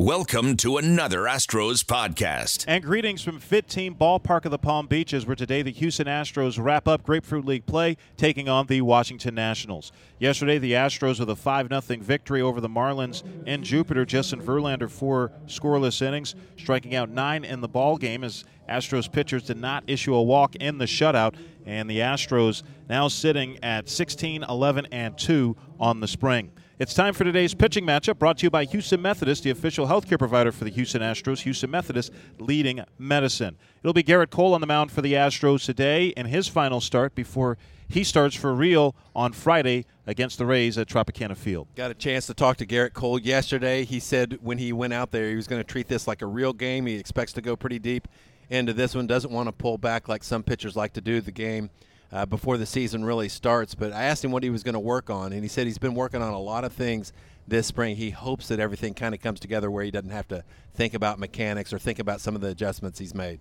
Welcome to another Astros podcast. And greetings from Fit Team Ballpark of the Palm Beaches, where today the Houston Astros wrap up Grapefruit League play, taking on the Washington Nationals. Yesterday, the Astros with a 5 0 victory over the Marlins in Jupiter. Justin Verlander, four scoreless innings, striking out nine in the ball game as Astros pitchers did not issue a walk in the shutout, and the Astros now sitting at 16, 11, and 2 on the spring. It's time for today's pitching matchup brought to you by Houston Methodist, the official healthcare provider for the Houston Astros. Houston Methodist leading medicine. It'll be Gerrit Cole on the mound for the Astros today in his final start before he starts for real on Friday against the Rays at Tropicana Field. Got a chance to talk to Gerrit Cole yesterday. He said when he went out there, he was going to treat this like a real game. He expects to go pretty deep into this one, doesn't want to pull back like some pitchers like to do the game uh, before the season really starts. But I asked him what he was going to work on, and he said he's been working on a lot of things this spring. He hopes that everything kind of comes together where he doesn't have to think about mechanics or think about some of the adjustments he's made.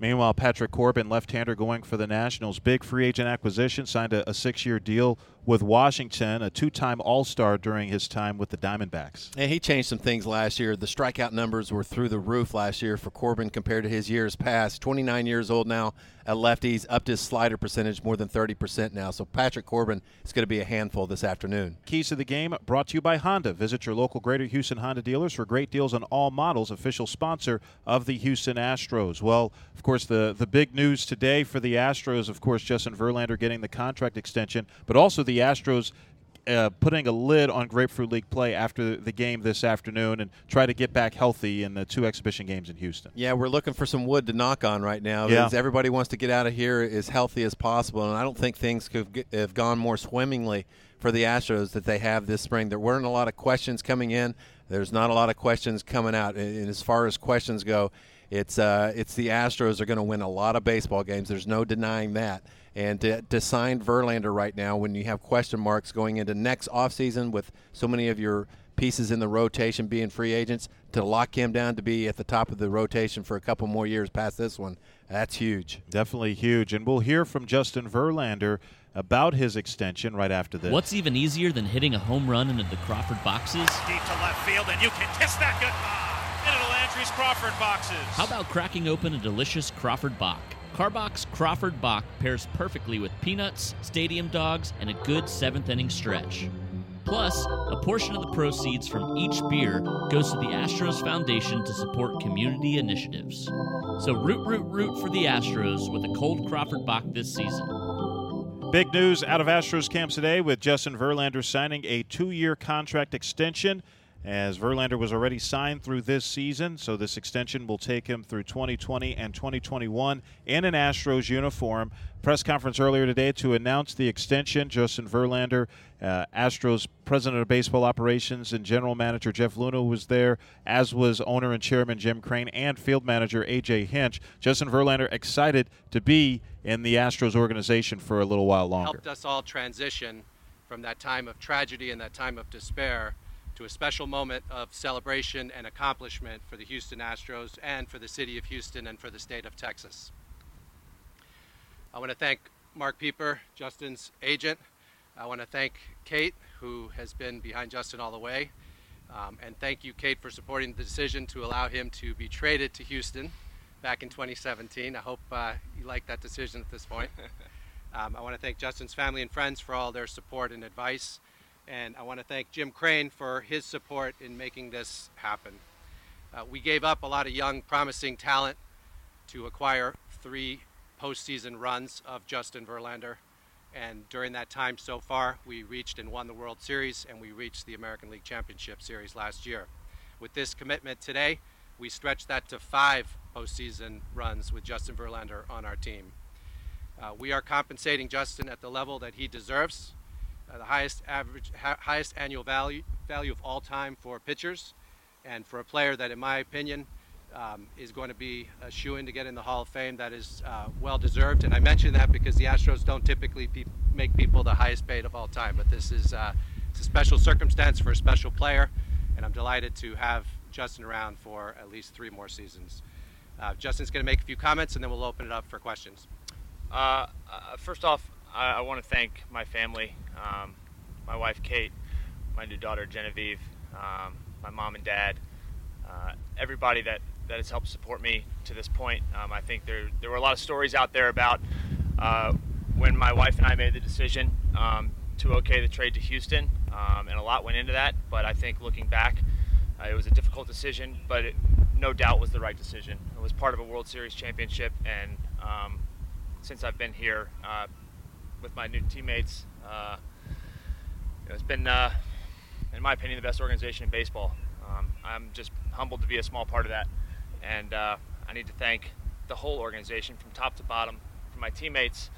Meanwhile, Patrick Corbin, left-hander, going for the Nationals. Big free agent acquisition, signed a, a six-year deal with Washington, a two-time All-Star during his time with the Diamondbacks. And he changed some things last year. The strikeout numbers were through the roof last year for Corbin compared to his years past. 29 years old now at lefties, upped his slider percentage more than 30% now. So Patrick Corbin is going to be a handful this afternoon. Keys to the game brought to you by Honda. Visit your local Greater Houston Honda dealers for great deals on all models. Official sponsor of the Houston Astros. Well, of course, the the big news today for the Astros, of course, Justin Verlander getting the contract extension, but also the Astros uh, putting a lid on Grapefruit League play after the game this afternoon and try to get back healthy in the two exhibition games in Houston. Yeah, we're looking for some wood to knock on right now. Yeah. Everybody wants to get out of here as healthy as possible, and I don't think things could have gone more swimmingly for the Astros that they have this spring. There weren't a lot of questions coming in. There's not a lot of questions coming out. And as far as questions go, it's uh, it's the Astros are going to win a lot of baseball games. There's no denying that. And to, to sign Verlander right now, when you have question marks going into next offseason with so many of your pieces in the rotation being free agents, to lock him down to be at the top of the rotation for a couple more years past this one, that's huge. Definitely huge. And we'll hear from Justin Verlander about his extension right after this. What's even easier than hitting a home run into the Crawford boxes? Deep to left field, and you can kiss that goodbye into the Landry's Crawford boxes. How about cracking open a delicious Crawford Bock? Karbach Crawford Bock pairs perfectly with peanuts, stadium dogs, and a good seventh inning stretch. Plus, a portion of the proceeds from each beer goes to the Astros Foundation to support community initiatives. So root, root, root for the Astros with a cold Crawford Bock this season. Big news out of Astros camp today with Justin Verlander signing a two year contract extension as Verlander was already signed through this season, so this extension will take him through 2020 and 2021 in an Astros uniform. Press conference earlier today to announce the extension. Justin Verlander, uh, Astros president of baseball operations and general manager Jeff Luhnow was there, as was owner and chairman Jim Crane and field manager AJ Hinch. Justin Verlander excited to be in the Astros organization for a little while longer. Helped us all transition from that time of tragedy and that time of despair to a special moment of celebration and accomplishment for the Houston Astros and for the city of Houston and for the state of Texas. I want to thank Mark Pieper, Justin's agent. I want to thank Kate, who has been behind Justin all the way. Um, and thank you, Kate, for supporting the decision to allow him to be traded to Houston back in 2017. I hope uh, you like that decision at this point. um, I want to thank Justin's family and friends for all their support and advice. And I want to thank Jim Crane for his support in making this happen. Uh, we gave up a lot of young, promising talent to acquire three postseason runs of Justin Verlander. And during that time so far, we reached and won the World Series, and we reached the American League Championship Series last year. With this commitment today, we stretch that to five postseason runs with Justin Verlander on our team. Uh, we are compensating Justin at the level that he deserves uh, the highest average, ha- highest annual value value of all time for pitchers, and for a player that, in my opinion, um, is going to be a shoe in to get in the Hall of Fame. That is uh, well deserved, and I mention that because the Astros don't typically pe- make people the highest paid of all time, but this is uh, a special circumstance for a special player, and I'm delighted to have Justin around for at least three more seasons. Uh, Justin's going to make a few comments, and then we'll open it up for questions. Uh, first off, I, I want to thank my family, um, my wife Kate, my new daughter Genevieve, um, my mom and dad, uh, everybody that, that has helped support me to this point. Um, I think there there were a lot of stories out there about uh, when my wife and I made the decision um, to okay the trade to Houston, um, and a lot went into that. But I think looking back, uh, it was a difficult decision, but it no doubt was the right decision. It was part of a World Series championship, and um, since I've been here uh, with my new teammates, uh, it's been, uh, in my opinion, the best organization in baseball. Um, I'm just humbled to be a small part of that, and uh, I need to thank the whole organization from top to bottom, from my teammates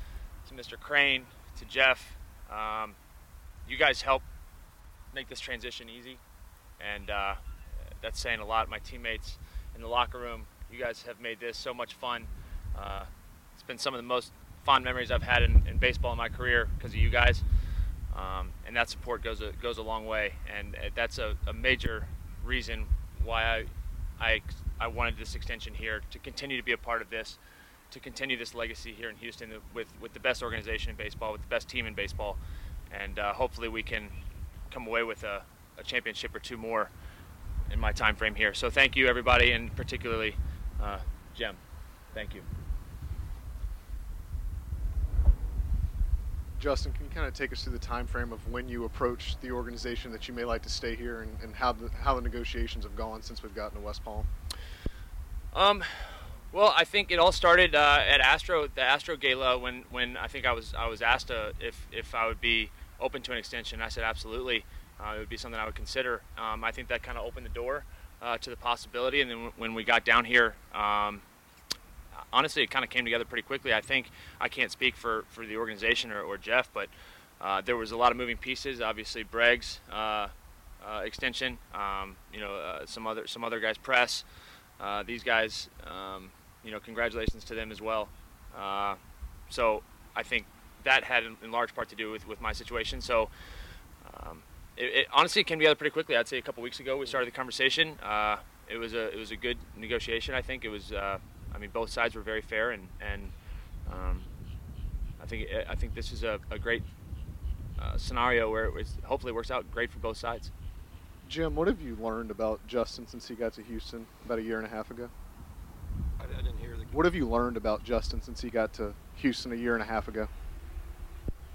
to Mr. Crane to Jeff. Um, you guys help make this transition easy, and uh, that's saying a lot. My teammates in the locker room, you guys have made this so much fun. Uh, it's been some of the most fond memories I've had in, in baseball in my career because of you guys. Um, and that support goes a, goes a long way, and uh, that's a, a major reason why I, I, I wanted this extension here to continue to be a part of this, to continue this legacy here in Houston with, with the best organization in baseball, with the best team in baseball, and uh, hopefully we can come away with a, a, championship or two more in my time frame here. So thank you everybody, and particularly uh, Jim. Thank you. Justin, can you kind of take us through the time frame of when you approached the organization that you may like to stay here, and, and how the how the negotiations have gone since we've gotten to West Palm? Um, well, I think it all started uh, at Astro, the Astro Gala, when, when I think I was I was asked uh, if if I would be open to an extension. I said absolutely. Uh, it would be something I would consider. Um, I think that kind of opened the door uh, to the possibility, and then w- when we got down here, um, honestly, it kind of came together pretty quickly. I think I can't speak for, for the organization or, or Jeff, but uh, there was a lot of moving pieces. Obviously, Bregg's uh, uh, extension, um, you know, uh, some other some other guys press. Uh, these guys, um, you know, congratulations to them as well. Uh, so I think that had in, large part to do with, with my situation. So. Um, it, honestly it, honestly came together pretty quickly. I'd say a couple weeks ago we started the conversation. it was a it was a good negotiation. I think it was I mean, both sides were very fair, and and um, I think I think this is a, a great uh, scenario where it was, hopefully works out great for both sides. Jim, what have you learned about Justin since he got to Houston about a year and a half ago? I, I didn't hear the. What have you learned about Justin since he got to Houston a year and a half ago?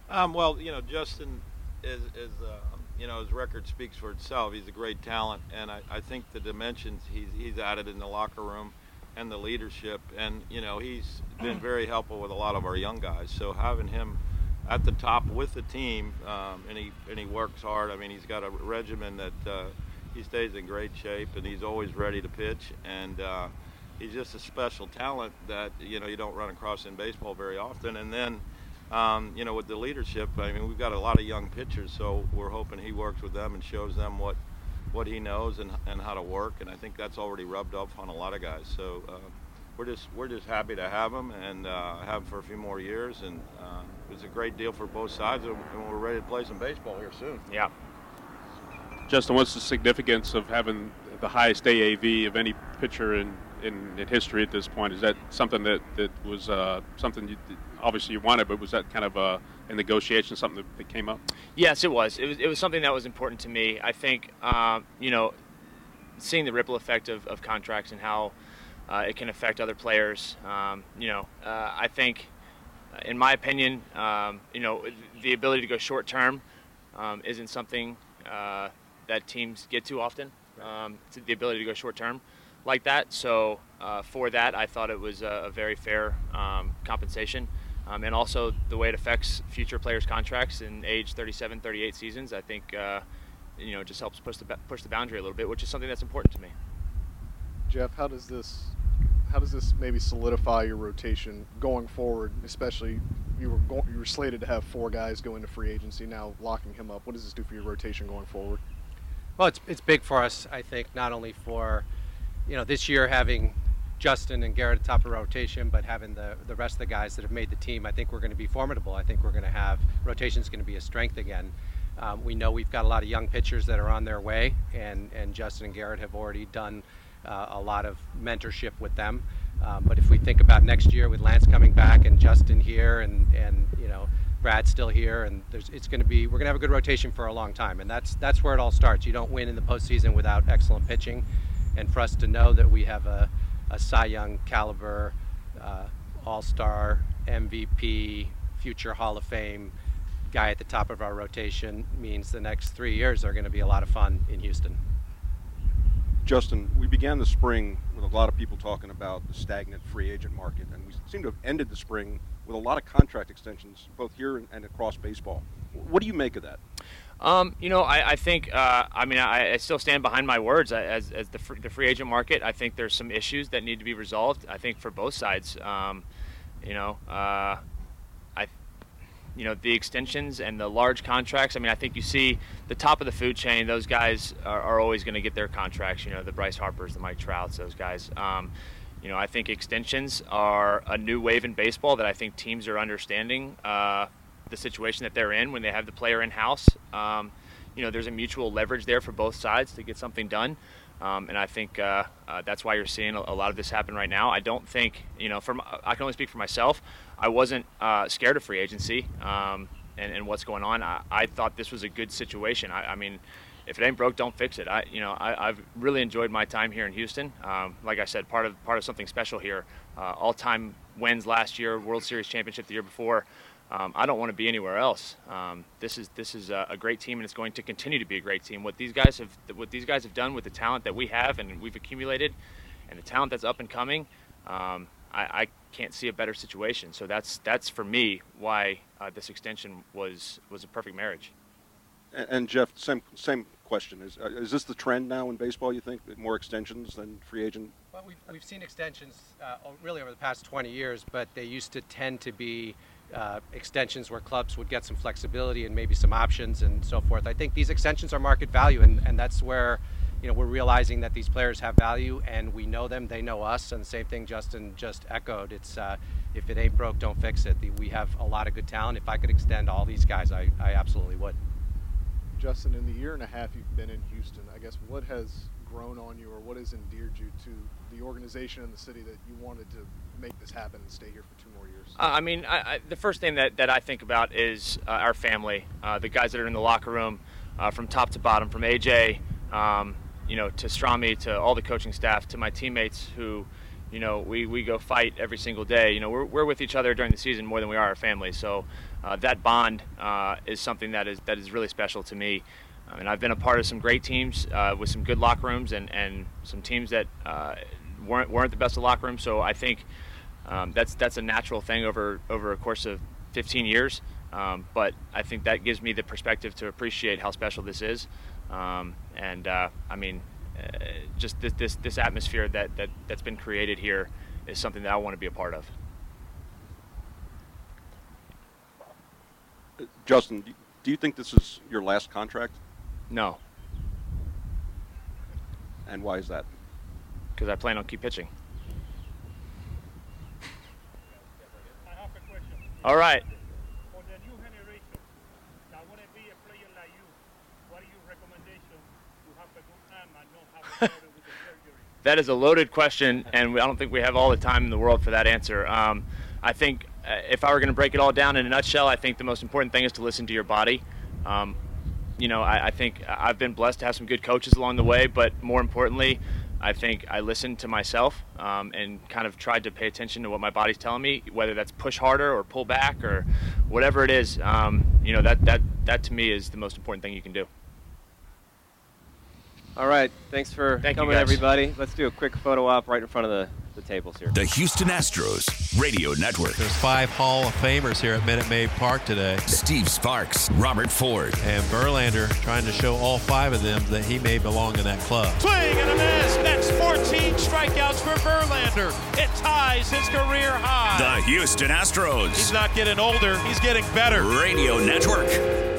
Um, well, you know, Justin is, is uh, you know, his record speaks for itself. He's a great talent, and I, I think the dimensions he's, he's added in the locker room – and the leadership. And you know, he's been very helpful with a lot of our young guys. So having him at the top with the team, um, and he and he works hard. I mean, he's got a regimen that uh, he stays in great shape, and he's always ready to pitch. And uh, he's just a special talent that you know you don't run across in baseball very often. And then. Um, you know, with the leadership, I mean, we've got a lot of young pitchers, so we're hoping he works with them and shows them what what he knows and, and how to work, and I think that's already rubbed off on a lot of guys. So uh, we're just we're just happy to have him and uh, have him for a few more years, and uh, it's a great deal for both sides, and we're ready to play some baseball here soon. Yeah. Justin, what's the significance of having the highest AAV of any pitcher in, in, in history at this point? Is that something that, that was uh, something you, obviously you wanted, but was that kind of a in negotiation, something that came up? Yes, it was. It was, it was something that was important to me. I think, um, you know, seeing the ripple effect of, of contracts and how uh, it can affect other players. Um, you know, uh, I think, uh, in my opinion, um, you know, the ability to go short term um, isn't something uh, that teams get too often. Um, the ability to go short term like that. So uh, for that, I thought it was a, a very fair um, compensation um, and also the way it affects future players' contracts in age 37, 38 seasons. I think uh, you know just helps push the push the boundary a little bit, which is something that's important to me. Jeff, how does this how does this maybe solidify your rotation going forward? Especially you were go- you were slated to have four guys go into free agency. Now locking him up, what does this do for your rotation going forward? Well, it's it's big for us. I think not only for you know this year having Justin and Gerrit at top of rotation, but having the, the rest of the guys that have made the team, I think we're going to be formidable. I think we're going to have rotation is going to be a strength again. Um, we know we've got a lot of young pitchers that are on their way, and, and Justin and Gerrit have already done uh, a lot of mentorship with them. Um, but if we think about next year with Lance coming back and Justin here and, and you know Brad's still here, and there's, it's going to be we're going to have a good rotation for a long time, and that's that's where it all starts. You don't win in the postseason without excellent pitching, and for us to know that we have a, a Cy Young caliber, uh, All Star, MVP, future Hall of Fame guy at the top of our rotation means the next three years are going to be a lot of fun in Houston. Justin, we began the spring with a lot of people talking about the stagnant free agent market, and we seem to have ended the spring with a lot of contract extensions, both here and, and across baseball. What do you make of that? Um, you know, I, I think, uh, I mean, I, I, still stand behind my words as, as the, free, the free agent market. I think there's some issues that need to be resolved. I think for both sides, um, you know, uh, I, you know, the extensions and the large contracts. I mean, I think you see the top of the food chain. Those guys are, are always going to get their contracts. You know, the Bryce Harpers, the Mike Trouts, those guys. Um, you know, I think extensions are a new wave in baseball that I think teams are understanding uh, the situation that they're in when they have the player in house. Um, you know, there's a mutual leverage there for both sides to get something done. Um, and I think uh, uh, that's why you're seeing a, a, lot of this happen right now. I don't think, you know, from I can only speak for myself. I wasn't uh, scared of free agency um, and, and, what's going on. I, I, thought this was a good situation. I, I mean, if it ain't broke, don't fix it. I, you know, I, have really enjoyed my time here in Houston. Um, like I said, part of part of something special here. Uh, all-time wins last year, World Series championship the year before. Um, I don't want to be anywhere else. Um, this is this is a, a, great team, and it's going to continue to be a great team. What these guys have what these guys have done with the talent that we have and we've accumulated, and the talent that's up and coming. Um, I, I, can't see a better situation. So that's that's for me why uh, this extension was was a perfect marriage. And, and Jeff, same same question. Is, uh, is this the trend now in baseball, you think? More extensions than free agent? Well, we've, we've seen extensions uh, really over the past 20 years, but they used to tend to be uh, extensions where clubs would get some flexibility and maybe some options and so forth. I think these extensions are market value, and, and that's where you know we're realizing that these players have value, and we know them, they know us, and the same thing Justin just echoed. It's uh, if it ain't broke, don't fix it. We have a lot of good talent. If I could extend all these guys, I, I absolutely would. Justin, in the year and a half you've been in Houston, I guess what has grown on you or what has endeared you to the organization and the city that you wanted to make this happen and stay here for two more years? Uh, I mean, I, I, the first thing that, that I think about is uh, our family, uh, the guys that are in the locker room uh, from top to bottom, from AJ, um, you know, to Stromy, to all the coaching staff, to my teammates who, you know, we, we go fight every single day. You know, we're, we're with each other during the season more than we are our family. So uh, that bond uh, is something that is that is really special to me. I mean, I've been a part of some great teams uh, with some good locker rooms and, and some teams that uh, weren't weren't the best of locker rooms. So I think um, that's that's a natural thing over over a course of 15 years. Um, but I think that gives me the perspective to appreciate how special this is. Um, and uh, I mean, uh, just this, this this atmosphere that, that that's been created here is something that I want to be a part of. Justin, do you think this is your last contract? No. And why is that? Because I plan on keep pitching. All right. For the new generation that want to be a player like you, what are your recommendations to have a good arm and not have a with the surgery? That is a loaded question, and I don't think we have all the time in the world for that answer. Um, I think uh, if I were going to break it all down in a nutshell, I think the most important thing is to listen to your body. Um, you know, I, I, think I've been blessed to have some good coaches along the way, but more importantly, I think I listened to myself um, and kind of tried to pay attention to what my body's telling me, whether that's push harder or pull back or whatever it is. Um, you know, that, that, that to me is the most important thing you can do. All right. Thanks for Thank coming, everybody. Let's do a quick photo op right in front of the the tables here. The Houston Astros Radio Network. There's five Hall of Famers here at Minute Maid Park today. Steve Sparks, Robert Ford, and Verlander trying to show all five of them that he may belong in that club. Swing and a miss. That's 14 strikeouts for Verlander. It ties his career high. The Houston Astros. He's not getting older. He's getting better. Radio Network.